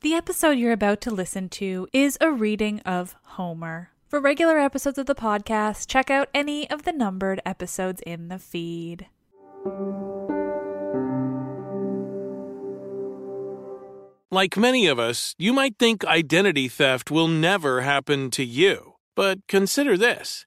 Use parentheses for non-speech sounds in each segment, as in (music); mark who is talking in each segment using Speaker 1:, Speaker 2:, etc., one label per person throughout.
Speaker 1: The episode you're about to listen to is a reading of Homer. For regular episodes of the podcast, check out any of the numbered episodes in the feed.
Speaker 2: Like many of us, you might think identity theft will never happen to you. But consider this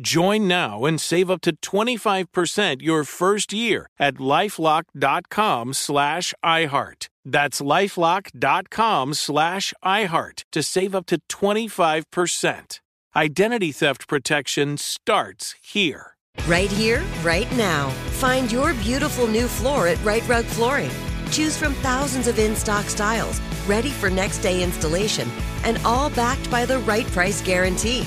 Speaker 2: Join now and save up to 25% your first year at lifelock.com slash iHeart. That's lifelock.com slash iHeart to save up to 25%. Identity theft protection starts here.
Speaker 3: Right here, right now. Find your beautiful new floor at Right Rug Flooring. Choose from thousands of in stock styles, ready for next day installation, and all backed by the right price guarantee.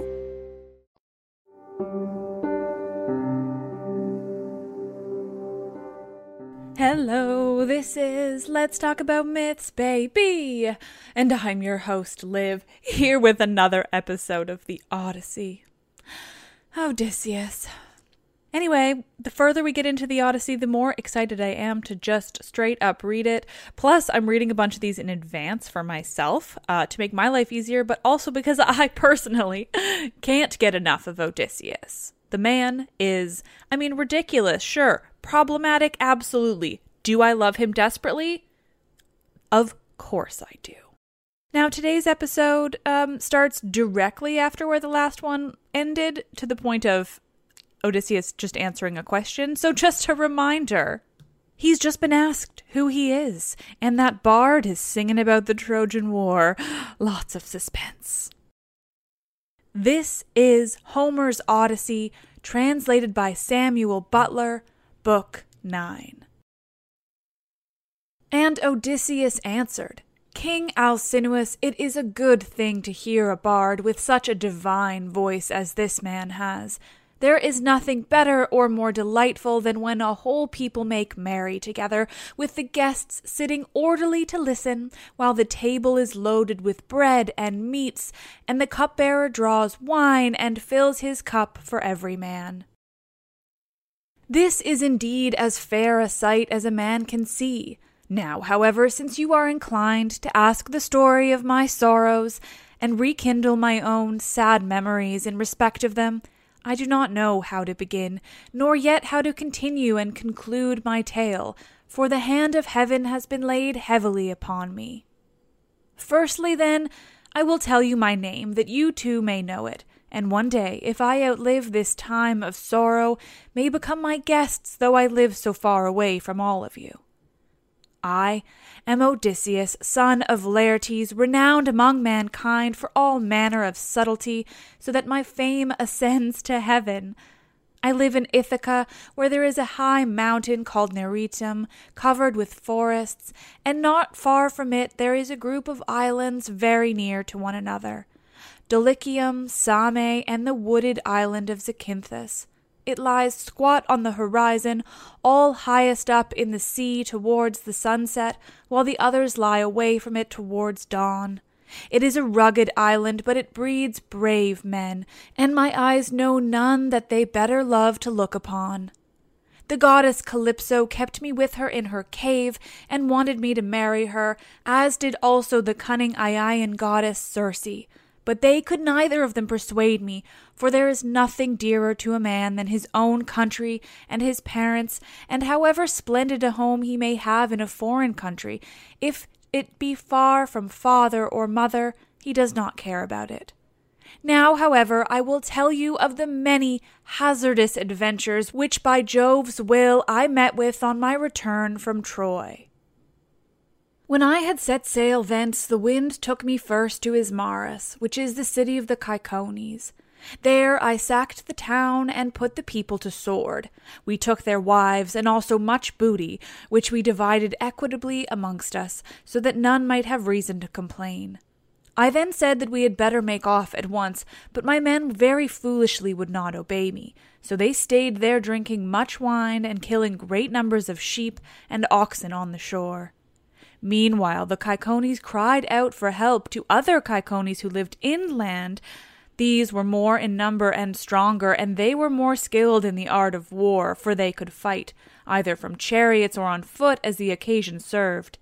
Speaker 1: Hello, this is Let's Talk About Myths, baby! And I'm your host, Liv, here with another episode of the Odyssey. Odysseus. Anyway, the further we get into the Odyssey, the more excited I am to just straight up read it. Plus, I'm reading a bunch of these in advance for myself uh, to make my life easier, but also because (laughs) I personally can't get enough of Odysseus. The man is, I mean, ridiculous, sure. Problematic, absolutely. Do I love him desperately? Of course I do. Now, today's episode um, starts directly after where the last one ended, to the point of Odysseus just answering a question. So, just a reminder he's just been asked who he is, and that bard is singing about the Trojan War. (gasps) Lots of suspense. This is Homer's Odyssey, translated by Samuel Butler, Book 9. And Odysseus answered, King Alcinous, it is a good thing to hear a bard with such a divine voice as this man has. There is nothing better or more delightful than when a whole people make merry together, with the guests sitting orderly to listen, while the table is loaded with bread and meats, and the cupbearer draws wine and fills his cup for every man. This is indeed as fair a sight as a man can see. Now, however, since you are inclined to ask the story of my sorrows, and rekindle my own sad memories in respect of them, I do not know how to begin, nor yet how to continue and conclude my tale, for the hand of heaven has been laid heavily upon me. Firstly, then, I will tell you my name, that you too may know it, and one day, if I outlive this time of sorrow, may become my guests, though I live so far away from all of you. I am Odysseus, son of Laertes, renowned among mankind for all manner of subtlety, so that my fame ascends to heaven. I live in Ithaca, where there is a high mountain called Neritum, covered with forests, and not far from it there is a group of islands very near to one another Dulichium, Same, and the wooded island of Zacynthus. It lies squat on the horizon, all highest up in the sea towards the sunset, while the others lie away from it towards dawn. It is a rugged island, but it breeds brave men, and my eyes know none that they better love to look upon. The goddess Calypso kept me with her in her cave and wanted me to marry her, as did also the cunning Aeaean goddess Circe. But they could neither of them persuade me, for there is nothing dearer to a man than his own country and his parents, and however splendid a home he may have in a foreign country, if it be far from father or mother, he does not care about it. Now, however, I will tell you of the many hazardous adventures which by Jove's will I met with on my return from Troy. When I had set sail thence, the wind took me first to Ismarus, which is the city of the Cicones. There I sacked the town and put the people to sword. We took their wives and also much booty, which we divided equitably amongst us, so that none might have reason to complain. I then said that we had better make off at once, but my men very foolishly would not obey me, so they stayed there drinking much wine and killing great numbers of sheep and oxen on the shore. Meanwhile, the Cicones cried out for help to other Cicones who lived inland, these were more in number and stronger, and they were more skilled in the art of war, for they could fight, either from chariots or on foot as the occasion served.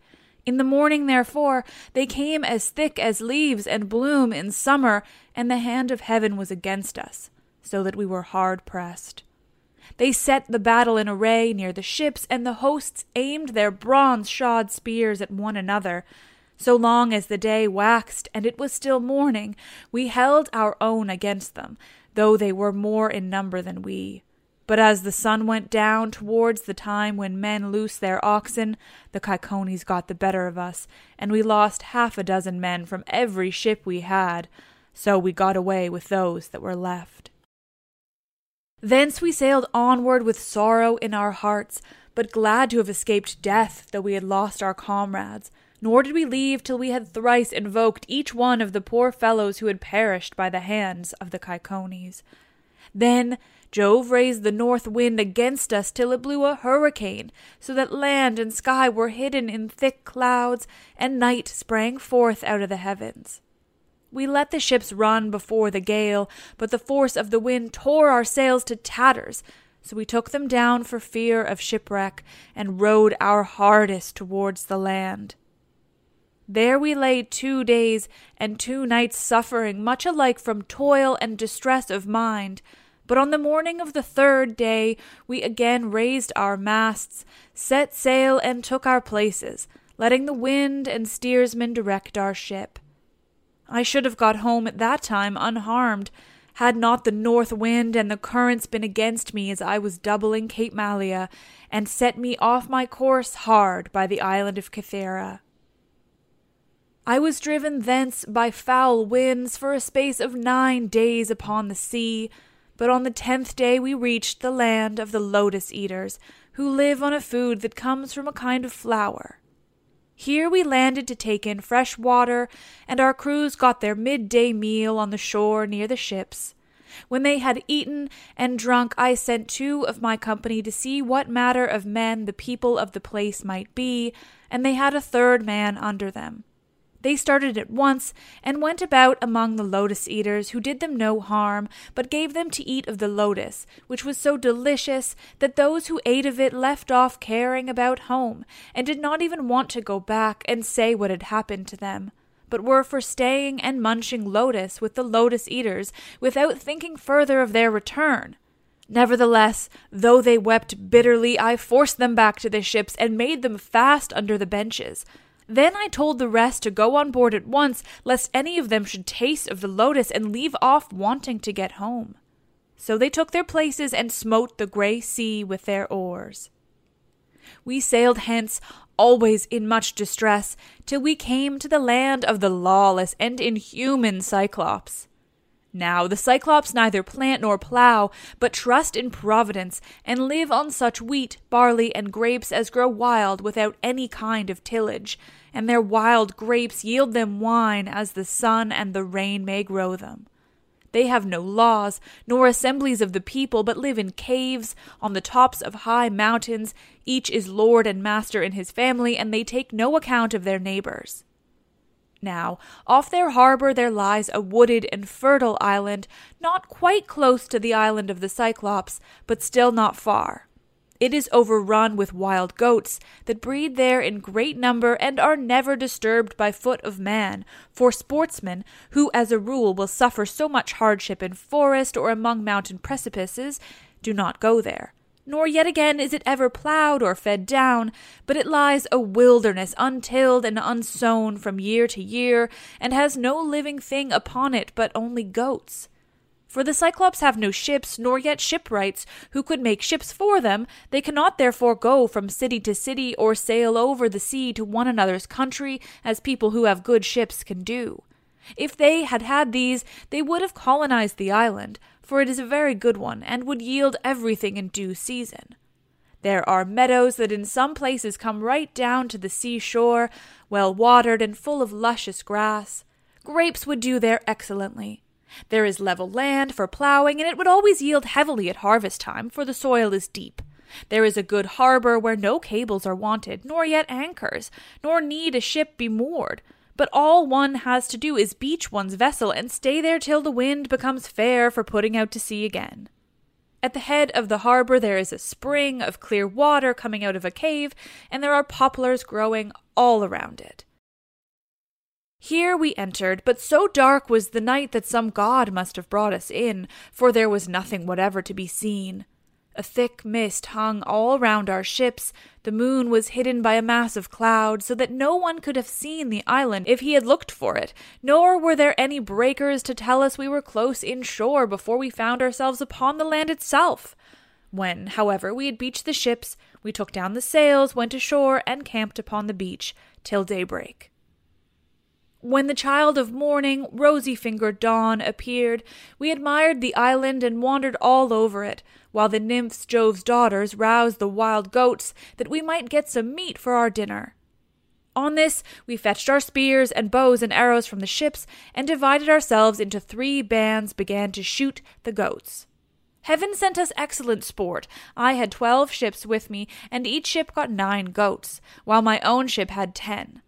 Speaker 1: In the morning, therefore, they came as thick as leaves and bloom in summer, and the hand of heaven was against us, so that we were hard pressed. They set the battle in array near the ships, and the hosts aimed their bronze shod spears at one another. So long as the day waxed and it was still morning, we held our own against them, though they were more in number than we. But as the sun went down towards the time when men loose their oxen, the Cicones got the better of us, and we lost half a dozen men from every ship we had. So we got away with those that were left. Thence we sailed onward with sorrow in our hearts, but glad to have escaped death, though we had lost our comrades nor did we leave till we had thrice invoked each one of the poor fellows who had perished by the hands of the Cicones. Then Jove raised the north wind against us till it blew a hurricane, so that land and sky were hidden in thick clouds, and night sprang forth out of the heavens. We let the ships run before the gale, but the force of the wind tore our sails to tatters, so we took them down for fear of shipwreck, and rowed our hardest towards the land. There we lay two days and two nights suffering much alike from toil and distress of mind. But on the morning of the third day we again raised our masts, set sail, and took our places, letting the wind and steersman direct our ship. I should have got home at that time unharmed, had not the north wind and the currents been against me as I was doubling Cape Malea, and set me off my course hard by the island of Cythera. I was driven thence by foul winds for a space of nine days upon the sea, but on the tenth day we reached the land of the lotus eaters, who live on a food that comes from a kind of flower. Here we landed to take in fresh water, and our crews got their midday meal on the shore near the ships. When they had eaten and drunk, I sent two of my company to see what matter of men the people of the place might be, and they had a third man under them. They started at once and went about among the lotus eaters, who did them no harm, but gave them to eat of the lotus, which was so delicious that those who ate of it left off caring about home, and did not even want to go back and say what had happened to them, but were for staying and munching lotus with the lotus eaters, without thinking further of their return. Nevertheless, though they wept bitterly, I forced them back to the ships and made them fast under the benches Then I told the rest to go on board at once, lest any of them should taste of the lotus and leave off wanting to get home. So they took their places and smote the grey sea with their oars. We sailed hence, always in much distress, till we came to the land of the lawless and inhuman Cyclops. Now the Cyclops neither plant nor plough, but trust in Providence, and live on such wheat, barley, and grapes as grow wild without any kind of tillage, and their wild grapes yield them wine as the sun and the rain may grow them. They have no laws, nor assemblies of the people, but live in caves, on the tops of high mountains. Each is lord and master in his family, and they take no account of their neighbors. Now, off their harbor there lies a wooded and fertile island, not quite close to the island of the Cyclops, but still not far. It is overrun with wild goats that breed there in great number and are never disturbed by foot of man, for sportsmen, who as a rule will suffer so much hardship in forest or among mountain precipices, do not go there nor yet again is it ever ploughed or fed down, but it lies a wilderness untilled and unsown from year to year, and has no living thing upon it but only goats. For the Cyclops have no ships, nor yet shipwrights, who could make ships for them. They cannot therefore go from city to city, or sail over the sea to one another's country, as people who have good ships can do. If they had had these, they would have colonized the island, for it is a very good one, and would yield everything in due season. There are meadows that in some places come right down to the seashore, well watered and full of luscious grass. Grapes would do there excellently. There is level land for ploughing, and it would always yield heavily at harvest time, for the soil is deep. There is a good harbor where no cables are wanted, nor yet anchors, nor need a ship be moored, but all one has to do is beach one's vessel and stay there till the wind becomes fair for putting out to sea again. At the head of the harbor there is a spring of clear water coming out of a cave, and there are poplars growing all around it. Here we entered, but so dark was the night that some god must have brought us in, for there was nothing whatever to be seen. A thick mist hung all round our ships. The moon was hidden by a mass of cloud, so that no one could have seen the island if he had looked for it, nor were there any breakers to tell us we were close inshore before we found ourselves upon the land itself. When, however, we had beached the ships, we took down the sails, went ashore, and camped upon the beach till daybreak. When the child of morning, rosy fingered dawn, appeared, we admired the island and wandered all over it, while the nymphs Jove's daughters roused the wild goats that we might get some meat for our dinner. On this, we fetched our spears and bows and arrows from the ships, and divided ourselves into three bands, began to shoot the goats. Heaven sent us excellent sport. I had twelve ships with me, and each ship got nine goats, while my own ship had ten.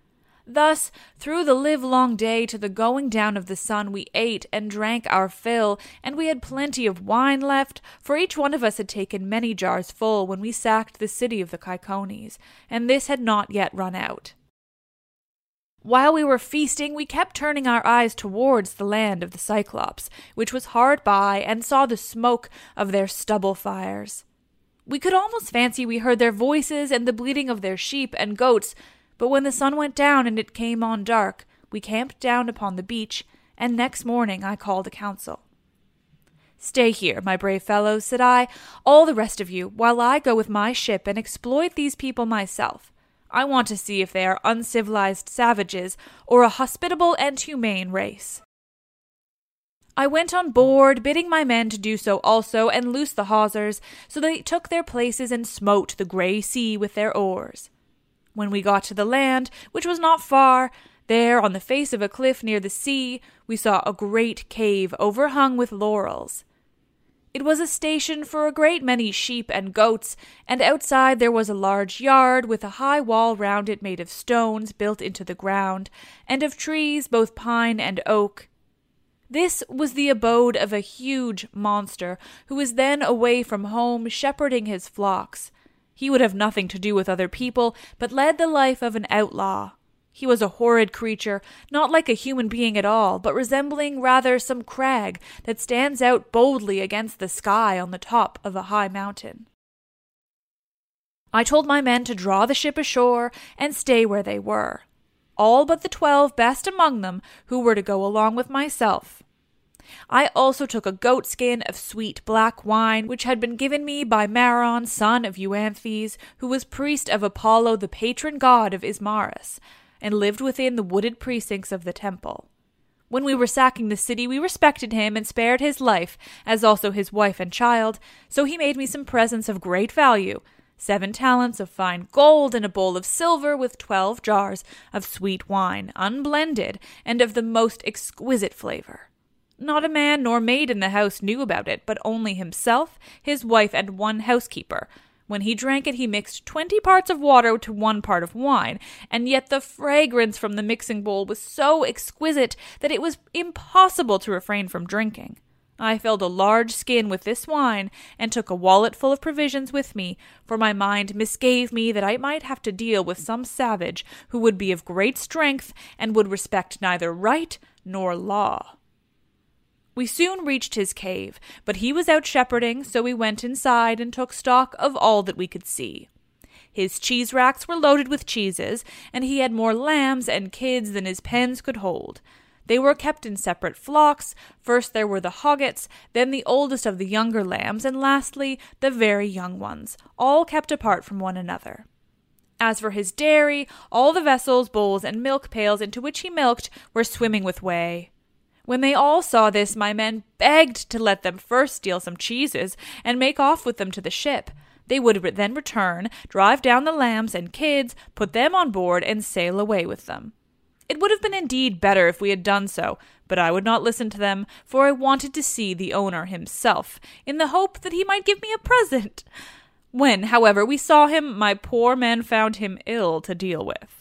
Speaker 1: Thus, through the livelong day to the going down of the sun, we ate and drank our fill, and we had plenty of wine left, for each one of us had taken many jars full when we sacked the city of the Cicones, and this had not yet run out. While we were feasting, we kept turning our eyes towards the land of the Cyclops, which was hard by, and saw the smoke of their stubble fires. We could almost fancy we heard their voices and the bleating of their sheep and goats but when the sun went down and it came on dark, we camped down upon the beach, and next morning I called a council. Stay here, my brave fellows, said I, all the rest of you, while I go with my ship and exploit these people myself. I want to see if they are uncivilized savages or a hospitable and humane race. I went on board, bidding my men to do so also, and loose the hawsers, so they took their places and smote the grey sea with their oars. When we got to the land, which was not far, there on the face of a cliff near the sea, we saw a great cave overhung with laurels. It was a station for a great many sheep and goats, and outside there was a large yard with a high wall round it made of stones built into the ground, and of trees, both pine and oak. This was the abode of a huge monster, who was then away from home shepherding his flocks. He would have nothing to do with other people, but led the life of an outlaw. He was a horrid creature, not like a human being at all, but resembling rather some crag that stands out boldly against the sky on the top of a high mountain. I told my men to draw the ship ashore and stay where they were. all but the twelve best among them who were to go along with myself. I also took a goat skin of sweet black wine, which had been given me by Maron, son of Euanthes, who was priest of Apollo, the patron god of Ismarus, and lived within the wooded precincts of the temple. When we were sacking the city, we respected him and spared his life, as also his wife and child, so he made me some presents of great value seven talents of fine gold and a bowl of silver with twelve jars of sweet wine, unblended, and of the most exquisite flavor. Not a man nor maid in the house knew about it, but only himself, his wife, and one housekeeper. When he drank it, he mixed twenty parts of water to one part of wine, and yet the fragrance from the mixing bowl was so exquisite that it was impossible to refrain from drinking. I filled a large skin with this wine, and took a wallet full of provisions with me, for my mind misgave me that I might have to deal with some savage who would be of great strength and would respect neither right nor law. We soon reached his cave, but he was out shepherding, so we went inside and took stock of all that we could see. His cheese racks were loaded with cheeses, and he had more lambs and kids than his pens could hold. They were kept in separate flocks. First there were the hoggets, then the oldest of the younger lambs, and lastly the very young ones, all kept apart from one another. As for his dairy, all the vessels, bowls, and milk pails into which he milked were swimming with whey. When they all saw this, my men begged to let them first steal some cheeses and make off with them to the ship. They would then return, drive down the lambs and kids, put them on board, and sail away with them. It would have been indeed better if we had done so, but I would not listen to them, for I wanted to see the owner himself, in the hope that he might give me a present. When, however, we saw him, my poor men found him ill to deal with.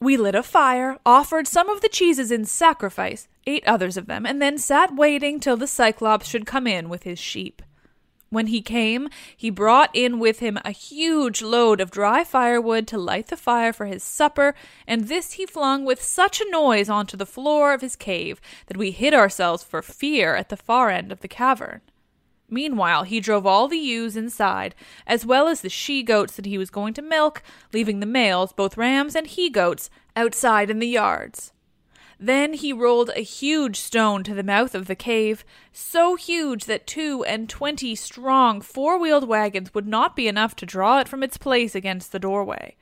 Speaker 1: We lit a fire, offered some of the cheeses in sacrifice, ate others of them, and then sat waiting till the Cyclops should come in with his sheep. When he came, he brought in with him a huge load of dry firewood to light the fire for his supper, and this he flung with such a noise onto the floor of his cave that we hid ourselves for fear at the far end of the cavern. Meanwhile, he drove all the ewes inside, as well as the she goats that he was going to milk, leaving the males, both rams and he goats, outside in the yards. Then he rolled a huge stone to the mouth of the cave, so huge that two and twenty strong four wheeled wagons would not be enough to draw it from its place against the doorway.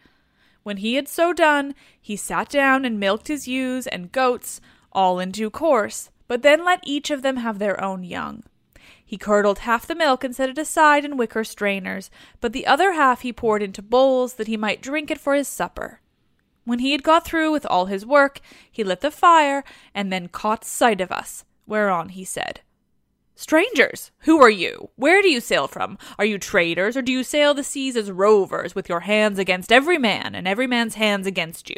Speaker 1: When he had so done, he sat down and milked his ewes and goats, all in due course, but then let each of them have their own young. He curdled half the milk and set it aside in wicker strainers, but the other half he poured into bowls that he might drink it for his supper. When he had got through with all his work, he lit the fire and then caught sight of us, whereon he said, Strangers, who are you? Where do you sail from? Are you traders, or do you sail the seas as rovers, with your hands against every man, and every man's hands against you?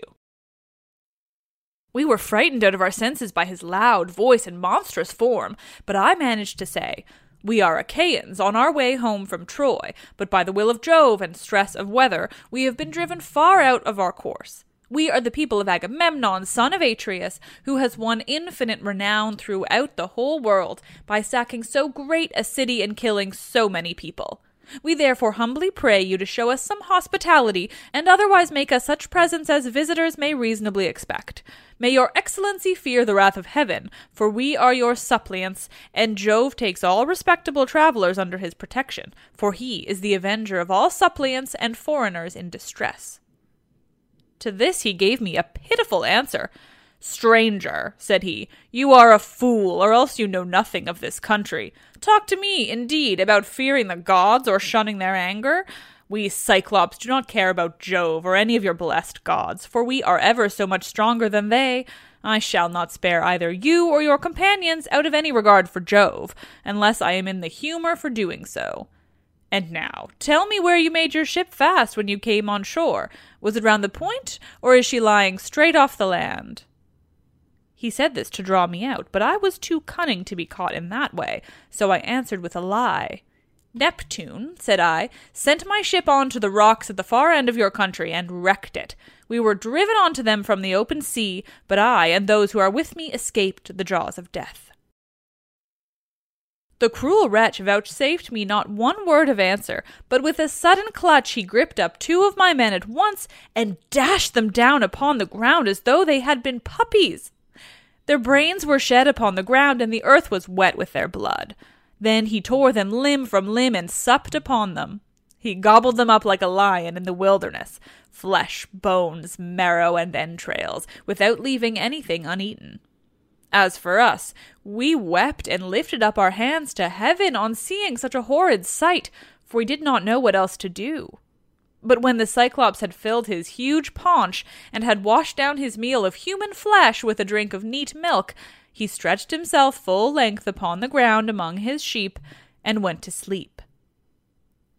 Speaker 1: We were frightened out of our senses by his loud voice and monstrous form, but I managed to say, We are Achaeans on our way home from Troy, but by the will of Jove and stress of weather, we have been driven far out of our course. We are the people of Agamemnon, son of Atreus, who has won infinite renown throughout the whole world by sacking so great a city and killing so many people. We therefore humbly pray you to show us some hospitality, and otherwise make us such presents as visitors may reasonably expect. May your excellency fear the wrath of heaven, for we are your suppliants, and Jove takes all respectable travellers under his protection, for he is the avenger of all suppliants and foreigners in distress. To this he gave me a pitiful answer. Stranger, said he, you are a fool, or else you know nothing of this country. Talk to me, indeed, about fearing the gods or shunning their anger. We Cyclops do not care about Jove or any of your blessed gods, for we are ever so much stronger than they. I shall not spare either you or your companions out of any regard for Jove, unless I am in the humor for doing so. And now, tell me where you made your ship fast when you came on shore. Was it round the point, or is she lying straight off the land? He said this to draw me out, but I was too cunning to be caught in that way, so I answered with a lie. Neptune, said I, sent my ship on to the rocks at the far end of your country and wrecked it. We were driven on to them from the open sea, but I and those who are with me escaped the jaws of death. The cruel wretch vouchsafed me not one word of answer, but with a sudden clutch he gripped up two of my men at once and dashed them down upon the ground as though they had been puppies. Their brains were shed upon the ground, and the earth was wet with their blood. Then he tore them limb from limb and supped upon them. He gobbled them up like a lion in the wilderness, flesh, bones, marrow, and entrails, without leaving anything uneaten. As for us, we wept and lifted up our hands to heaven on seeing such a horrid sight, for we did not know what else to do. But when the Cyclops had filled his huge paunch and had washed down his meal of human flesh with a drink of neat milk, he stretched himself full length upon the ground among his sheep and went to sleep.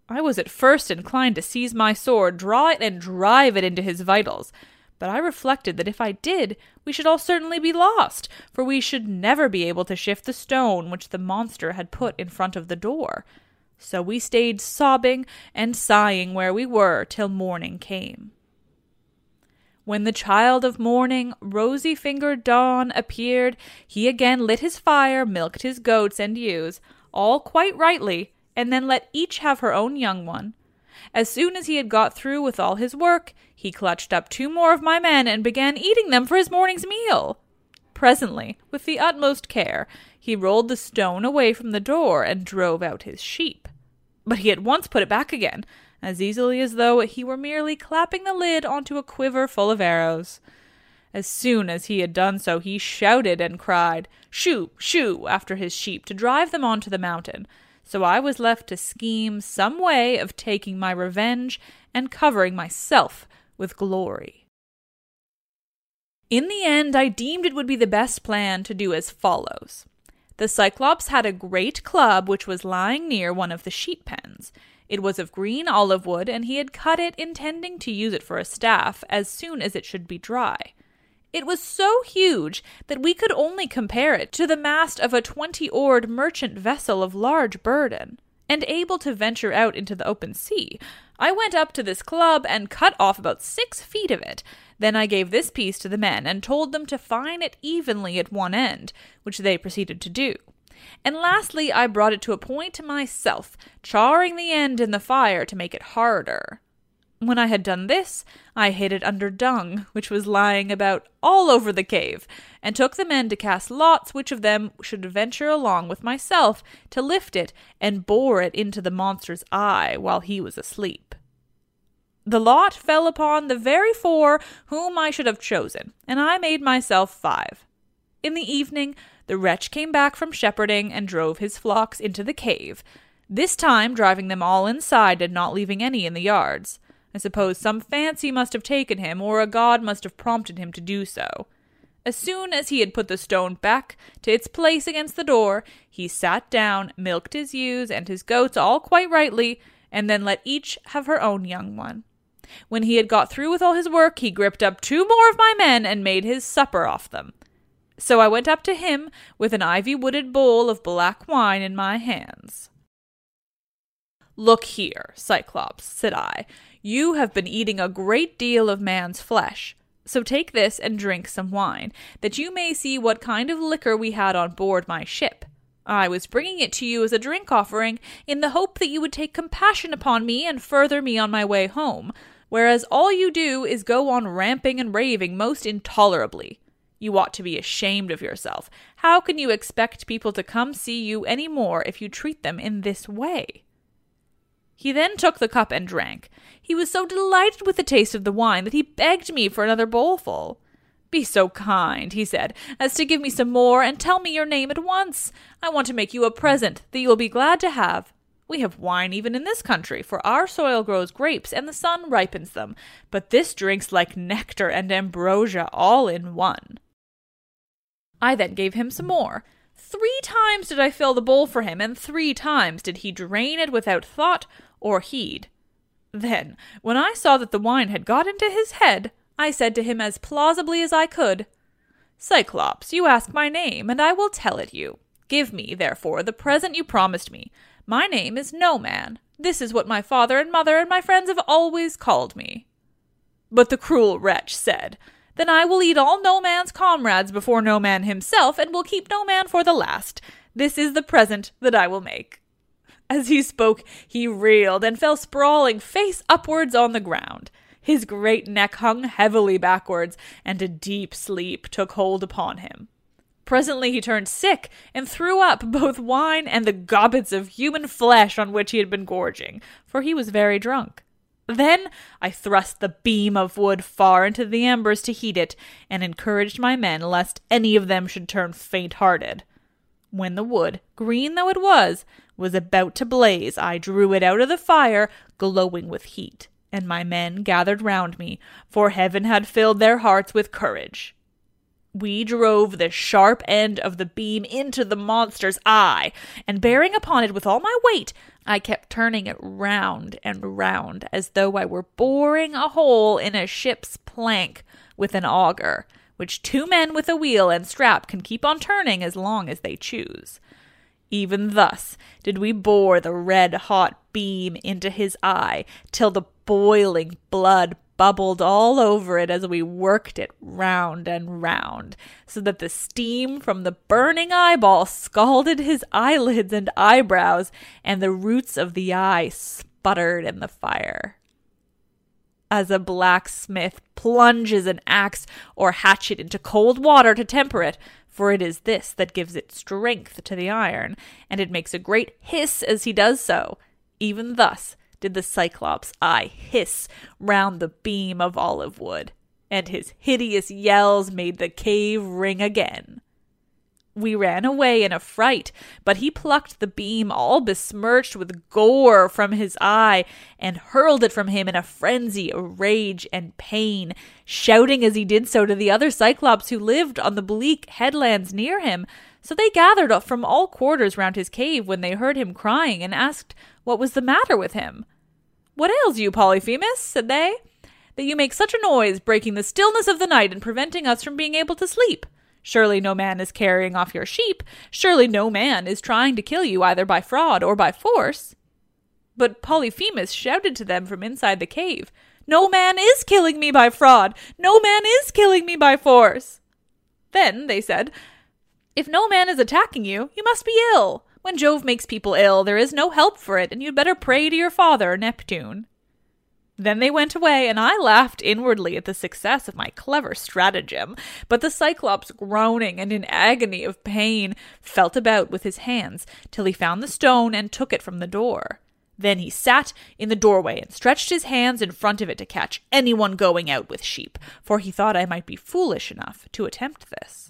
Speaker 1: I was at first inclined to seize my sword, draw it, and drive it into his vitals but I reflected that if I did, we should all certainly be lost, for we should never be able to shift the stone which the monster had put in front of the door. So we stayed sobbing and sighing where we were till morning came. When the child of morning, rosy fingered dawn, appeared, he again lit his fire, milked his goats and ewes, all quite rightly, and then let each have her own young one. As soon as he had got through with all his work, he clutched up two more of my men and began eating them for his morning's meal. Presently, with the utmost care, he rolled the stone away from the door and drove out his sheep. But he at once put it back again, as easily as though he were merely clapping the lid onto a quiver full of arrows. As soon as he had done so, he shouted and cried, Shoo, shoo, after his sheep to drive them on to the mountain, so I was left to scheme some way of taking my revenge and covering myself with glory. In the end, I deemed it would be the best plan to do as follows. The Cyclops had a great club which was lying near one of the sheep pens. It was of green olive wood, and he had cut it intending to use it for a staff as soon as it should be dry. It was so huge that we could only compare it to the mast of a twenty oared merchant vessel of large burden, and able to venture out into the open sea. I went up to this club and cut off about six feet of it. Then I gave this piece to the men and told them to fine it evenly at one end, which they proceeded to do. And lastly, I brought it to a point myself, charring the end in the fire to make it harder. When I had done this, I hid it under dung, which was lying about all over the cave, and took the men to cast lots which of them should venture along with myself to lift it and bore it into the monster's eye while he was asleep. The lot fell upon the very four whom I should have chosen, and I made myself five. In the evening, the wretch came back from shepherding and drove his flocks into the cave, this time driving them all inside and not leaving any in the yards. I suppose some fancy must have taken him, or a god must have prompted him to do so. As soon as he had put the stone back to its place against the door, he sat down, milked his ewes and his goats all quite rightly, and then let each have her own young one. When he had got through with all his work, he gripped up two more of my men and made his supper off them. So I went up to him with an ivy wooded bowl of black wine in my hands. Look here, Cyclops, said I. You have been eating a great deal of man's flesh. So take this and drink some wine, that you may see what kind of liquor we had on board my ship. I was bringing it to you as a drink offering, in the hope that you would take compassion upon me and further me on my way home, whereas all you do is go on ramping and raving most intolerably. You ought to be ashamed of yourself. How can you expect people to come see you any more if you treat them in this way? He then took the cup and drank. He was so delighted with the taste of the wine that he begged me for another bowlful. Be so kind, he said, as to give me some more and tell me your name at once. I want to make you a present that you will be glad to have. We have wine even in this country, for our soil grows grapes and the sun ripens them, but this drinks like nectar and ambrosia all in one. I then gave him some more. Three times did I fill the bowl for him, and three times did he drain it without thought or heed. Then, when I saw that the wine had got into his head, I said to him as plausibly as I could, Cyclops, you ask my name, and I will tell it you. Give me, therefore, the present you promised me. My name is No Man. This is what my father and mother and my friends have always called me. But the cruel wretch said, Then I will eat all No Man's comrades before No Man himself, and will keep No Man for the last. This is the present that I will make. As he spoke, he reeled and fell sprawling face upwards on the ground. His great neck hung heavily backwards, and a deep sleep took hold upon him. Presently he turned sick and threw up both wine and the gobbets of human flesh on which he had been gorging, for he was very drunk. Then I thrust the beam of wood far into the embers to heat it, and encouraged my men lest any of them should turn faint hearted. When the wood, green though it was, was about to blaze, I drew it out of the fire, glowing with heat, and my men gathered round me, for heaven had filled their hearts with courage. We drove the sharp end of the beam into the monster's eye, and bearing upon it with all my weight, I kept turning it round and round as though I were boring a hole in a ship's plank with an auger, which two men with a wheel and strap can keep on turning as long as they choose. Even thus did we bore the red hot beam into his eye till the boiling blood bubbled all over it as we worked it round and round, so that the steam from the burning eyeball scalded his eyelids and eyebrows, and the roots of the eye sputtered in the fire. As a blacksmith plunges an axe or hatchet into cold water to temper it, for it is this that gives it strength to the iron, and it makes a great hiss as he does so. Even thus did the Cyclops' eye hiss round the beam of olive wood, and his hideous yells made the cave ring again. We ran away in a fright, but he plucked the beam all besmirched with gore from his eye and hurled it from him in a frenzy of rage and pain, shouting as he did so to the other Cyclops who lived on the bleak headlands near him. So they gathered up from all quarters round his cave when they heard him crying and asked what was the matter with him. What ails you, Polyphemus? said they, that you make such a noise, breaking the stillness of the night and preventing us from being able to sleep. Surely no man is carrying off your sheep. Surely no man is trying to kill you either by fraud or by force. But Polyphemus shouted to them from inside the cave, No man is killing me by fraud. No man is killing me by force. Then, they said, if no man is attacking you, you must be ill. When Jove makes people ill, there is no help for it, and you'd better pray to your father, Neptune. Then they went away, and I laughed inwardly at the success of my clever stratagem. But the Cyclops, groaning and in agony of pain, felt about with his hands till he found the stone and took it from the door. Then he sat in the doorway and stretched his hands in front of it to catch anyone going out with sheep, for he thought I might be foolish enough to attempt this.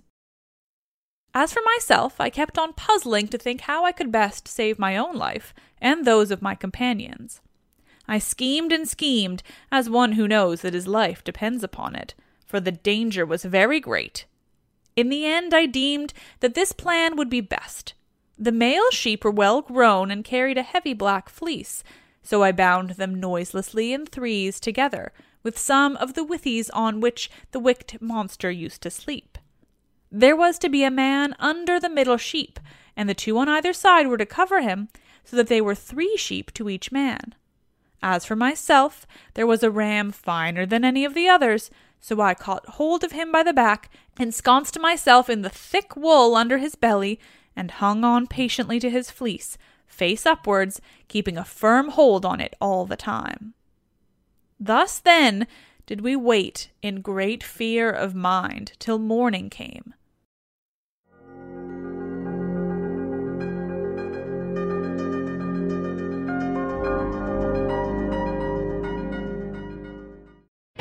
Speaker 1: As for myself, I kept on puzzling to think how I could best save my own life and those of my companions. I schemed and schemed, as one who knows that his life depends upon it, for the danger was very great. In the end, I deemed that this plan would be best. The male sheep were well grown and carried a heavy black fleece, so I bound them noiselessly in threes together, with some of the withies on which the wicked monster used to sleep. There was to be a man under the middle sheep, and the two on either side were to cover him, so that they were three sheep to each man. As for myself, there was a ram finer than any of the others, so I caught hold of him by the back, ensconced myself in the thick wool under his belly, and hung on patiently to his fleece, face upwards, keeping a firm hold on it all the time. Thus, then, did we wait in great fear of mind till morning came.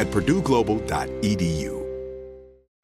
Speaker 4: at purdueglobal.edu.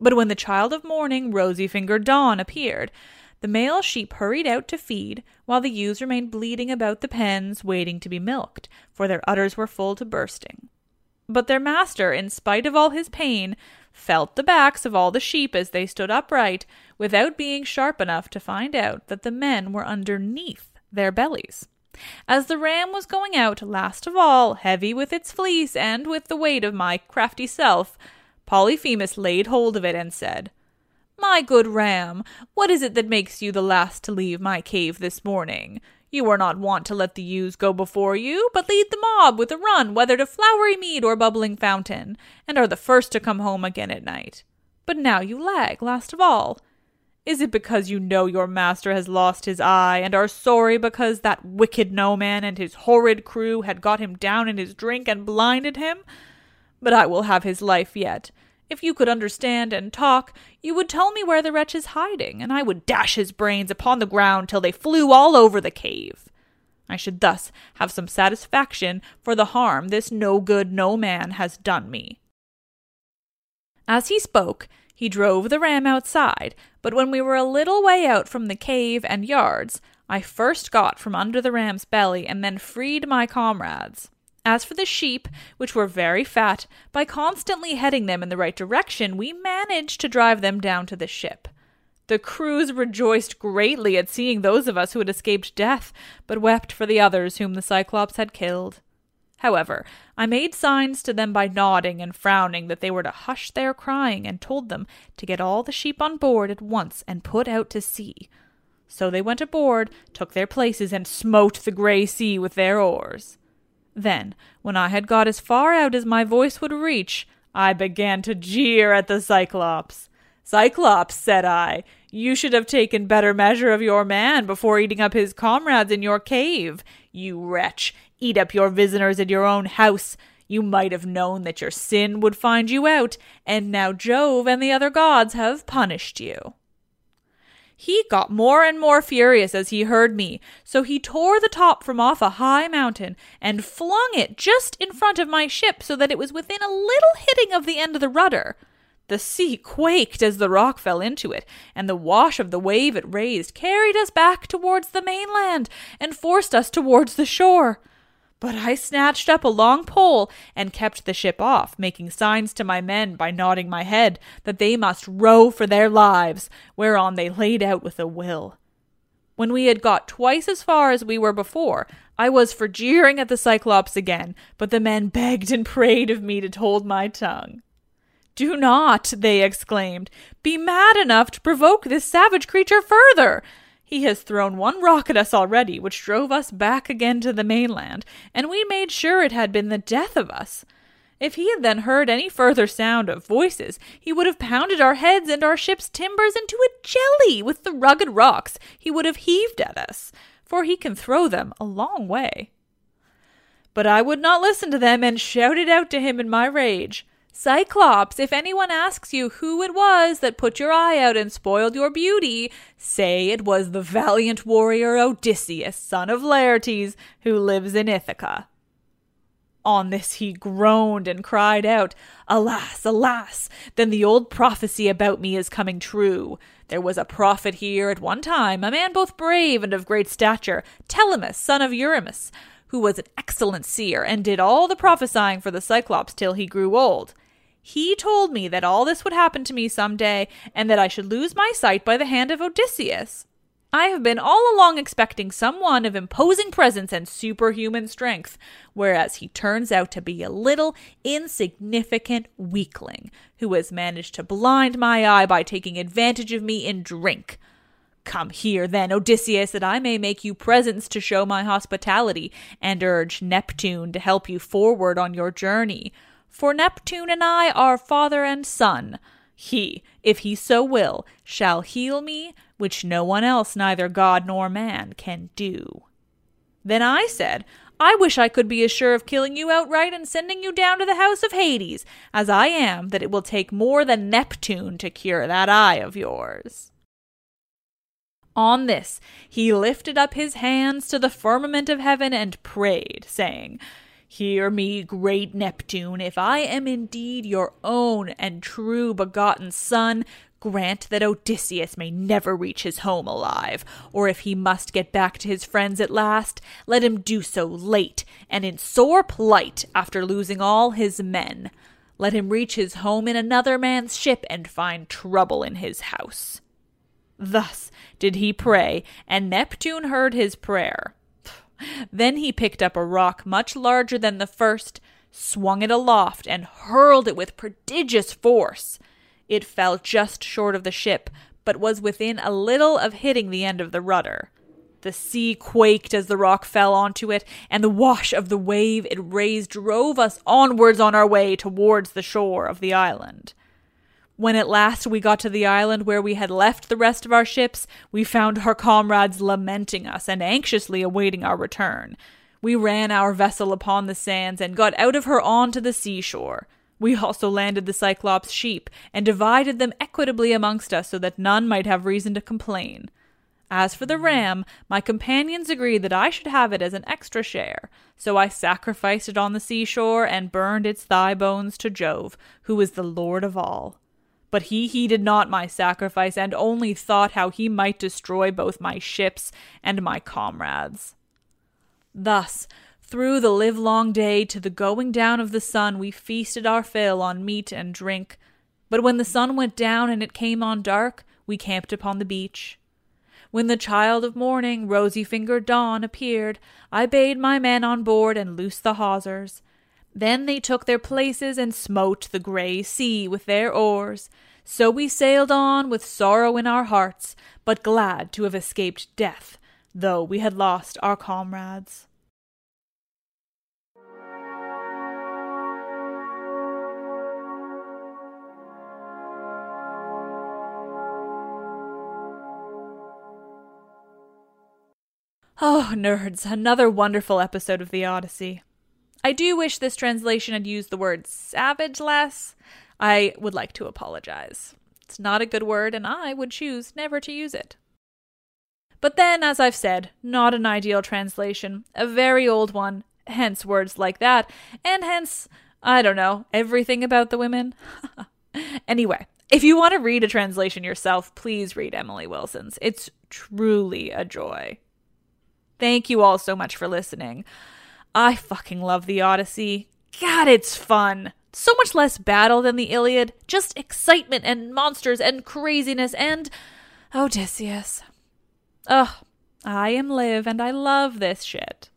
Speaker 1: But when the child of morning, rosy fingered Dawn, appeared, the male sheep hurried out to feed, while the ewes remained bleating about the pens, waiting to be milked, for their udders were full to bursting. But their master, in spite of all his pain, felt the backs of all the sheep as they stood upright, without being sharp enough to find out that the men were underneath their bellies. As the ram was going out last of all, heavy with its fleece and with the weight of my crafty self, Polyphemus laid hold of it and said, My good ram, what is it that makes you the last to leave my cave this morning? You are not wont to let the ewes go before you, but lead the mob with a run, whether to flowery mead or bubbling fountain, and are the first to come home again at night. But now you lag last of all. Is it because you know your master has lost his eye, and are sorry because that wicked no man and his horrid crew had got him down in his drink and blinded him? But I will have his life yet. If you could understand and talk, you would tell me where the wretch is hiding, and I would dash his brains upon the ground till they flew all over the cave. I should thus have some satisfaction for the harm this no good no man has done me. As he spoke, He drove the ram outside, but when we were a little way out from the cave and yards, I first got from under the ram's belly and then freed my comrades. As for the sheep, which were very fat, by constantly heading them in the right direction, we managed to drive them down to the ship. The crews rejoiced greatly at seeing those of us who had escaped death, but wept for the others whom the Cyclops had killed. However, I made signs to them by nodding and frowning that they were to hush their crying, and told them to get all the sheep on board at once and put out to sea. So they went aboard, took their places, and smote the grey sea with their oars. Then, when I had got as far out as my voice would reach, I began to jeer at the Cyclops. Cyclops, said I, you should have taken better measure of your man before eating up his comrades in your cave. You wretch, eat up your visitors in your own house. You might have known that your sin would find you out, and now Jove and the other gods have punished you. He got more and more furious as he heard me, so he tore the top from off a high mountain and flung it just in front of my ship so that it was within a little hitting of the end of the rudder. The sea quaked as the rock fell into it, and the wash of the wave it raised carried us back towards the mainland and forced us towards the shore. But I snatched up a long pole and kept the ship off, making signs to my men by nodding my head that they must row for their lives, whereon they laid out with a will. When we had got twice as far as we were before, I was for jeering at the Cyclops again, but the men begged and prayed of me to hold my tongue. Do not, they exclaimed, be mad enough to provoke this savage creature further. He has thrown one rock at us already, which drove us back again to the mainland, and we made sure it had been the death of us. If he had then heard any further sound of voices, he would have pounded our heads and our ship's timbers into a jelly with the rugged rocks he would have heaved at us, for he can throw them a long way. But I would not listen to them and shouted out to him in my rage. Cyclops, if anyone asks you who it was that put your eye out and spoiled your beauty, say it was the valiant warrior Odysseus, son of Laertes, who lives in Ithaca. On this he groaned and cried out, Alas, alas, then the old prophecy about me is coming true. There was a prophet here at one time, a man both brave and of great stature, Telemus, son of Eurymus, who was an excellent seer, and did all the prophesying for the Cyclops till he grew old. He told me that all this would happen to me some day, and that I should lose my sight by the hand of Odysseus. I have been all along expecting some one of imposing presence and superhuman strength, whereas he turns out to be a little insignificant weakling who has managed to blind my eye by taking advantage of me in drink. Come here, then, Odysseus, that I may make you presents to show my hospitality, and urge Neptune to help you forward on your journey. For Neptune and I are father and son. He, if he so will, shall heal me, which no one else, neither god nor man, can do. Then I said, I wish I could be as sure of killing you outright and sending you down to the house of Hades, as I am that it will take more than Neptune to cure that eye of yours. On this, he lifted up his hands to the firmament of heaven and prayed, saying, Hear me, great Neptune, if I am indeed your own and true begotten son, grant that Odysseus may never reach his home alive, or if he must get back to his friends at last, let him do so late and in sore plight after losing all his men. Let him reach his home in another man's ship and find trouble in his house. Thus did he pray, and Neptune heard his prayer. Then he picked up a rock much larger than the first, swung it aloft, and hurled it with prodigious force. It fell just short of the ship, but was within a little of hitting the end of the rudder. The sea quaked as the rock fell onto it, and the wash of the wave it raised drove us onwards on our way towards the shore of the island. When at last we got to the island where we had left the rest of our ships, we found our comrades lamenting us and anxiously awaiting our return. We ran our vessel upon the sands and got out of her on to the seashore. We also landed the Cyclops' sheep and divided them equitably amongst us so that none might have reason to complain. As for the ram, my companions agreed that I should have it as an extra share, so I sacrificed it on the seashore and burned its thigh bones to Jove, who is the lord of all. But he heeded not my sacrifice, and only thought how he might destroy both my ships and my comrades. Thus, through the livelong day to the going down of the sun, we feasted our fill on meat and drink. But when the sun went down and it came on dark, we camped upon the beach. When the child of morning, rosy fingered dawn, appeared, I bade my men on board and loose the hawsers. Then they took their places and smote the grey sea with their oars. So we sailed on with sorrow in our hearts, but glad to have escaped death, though we had lost our comrades. Oh, nerds, another wonderful episode of the Odyssey. I do wish this translation had used the word savage less. I would like to apologize. It's not a good word, and I would choose never to use it. But then, as I've said, not an ideal translation, a very old one, hence words like that, and hence, I don't know, everything about the women. (laughs) anyway, if you want to read a translation yourself, please read Emily Wilson's. It's truly a joy. Thank you all so much for listening. I fucking love the Odyssey. God, it's fun. So much less battle than the Iliad, just excitement and monsters and craziness and Odysseus. Ugh, I am Liv and I love this shit.